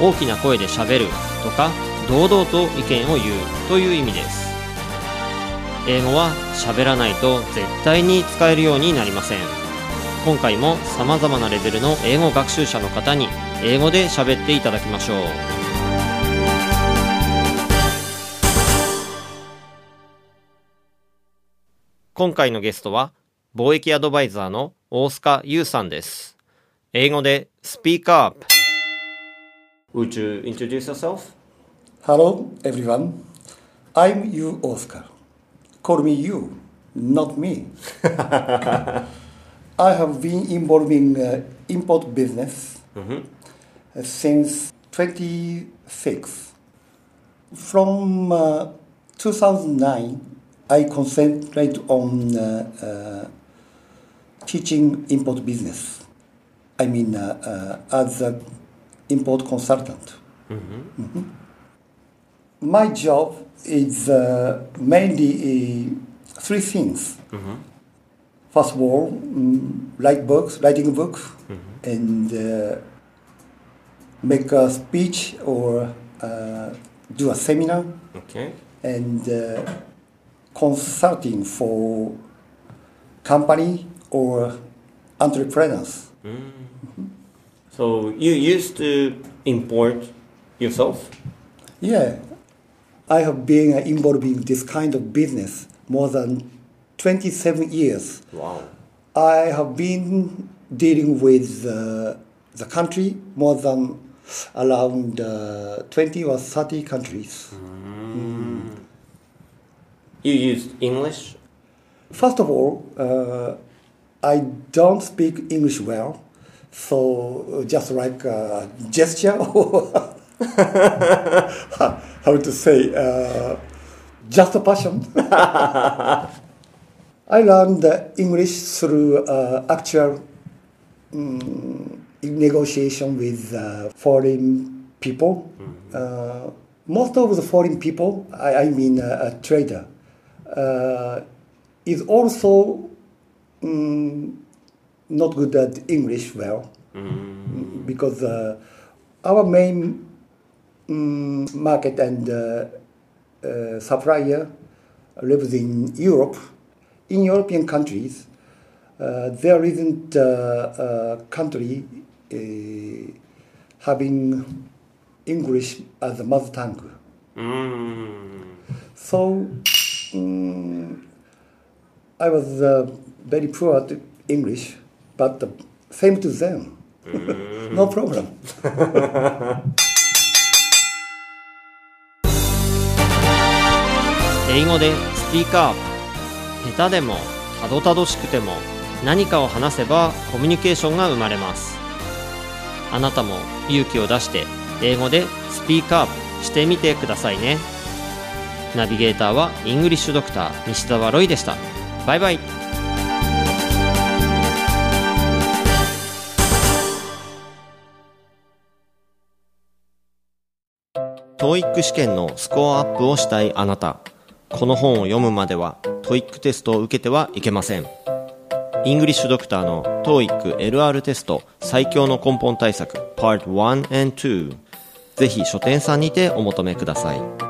大きな声でしゃべるとか堂々と意見を言うという意味です。英語は喋らないと絶対に使えるようになりません。今回も様々なレベルの英語学習者の方に英語で喋っていただきましょう。今回のゲストは貿易アドバイザーの大須賀優さんです。英語でスピーカーアップ。Would you introduce yourself? Hello, everyone. I'm Yu, Osuga. Call me Yu, not me. I have been involved in uh, import business uh, since 26. From uh, 2009, I concentrate on uh, uh, teaching import business. I mean, uh, as a import consultant. Mhm. My job is uh, mainly uh, three things. First of all, mm, write books, writing a book, and uh, make a speech or uh, do a seminar, Okay. and uh, consulting for company or entrepreneurs. So you used to import yourself? Yeah, I have been uh, involved in this kind of business more than 27 years. Wow. I have been dealing with uh, the country more than around uh, 20 or 30 countries. You used English? First of all, uh, I don't speak English well, so just like a gesture or how to say, uh, just a passion. I learned uh, English through uh, actual mm, negotiation with uh, foreign people. Uh, most of the foreign people, I, I mean uh, a trader, uh, is also mm, not good at English well because uh, our main mm, market and uh, uh, supplier lives in Europe. In European countries, uh, there isn't uh, a country uh, having English as a mother tongue. Mm. So mm, I was uh, very poor at English, but uh, same to them. no problem. 英語でスピーカーアップ。下手でもたどたどしくても何かを話せばコミュニケーションが生まれます。あなたも勇気を出して英語でスピーカーアップしてみてくださいね。ナビゲーターはイングリッシュドクター西澤ロイでした。バイバイ TOEIC 試験のスコアアップをしたいあなた。この本を読むまでは TOEIC テストを受けてはいけません。イングリッシュドクターの TOEIC LR テスト最強の根本対策 Part 1 and 2ぜひ書店さんにてお求めください。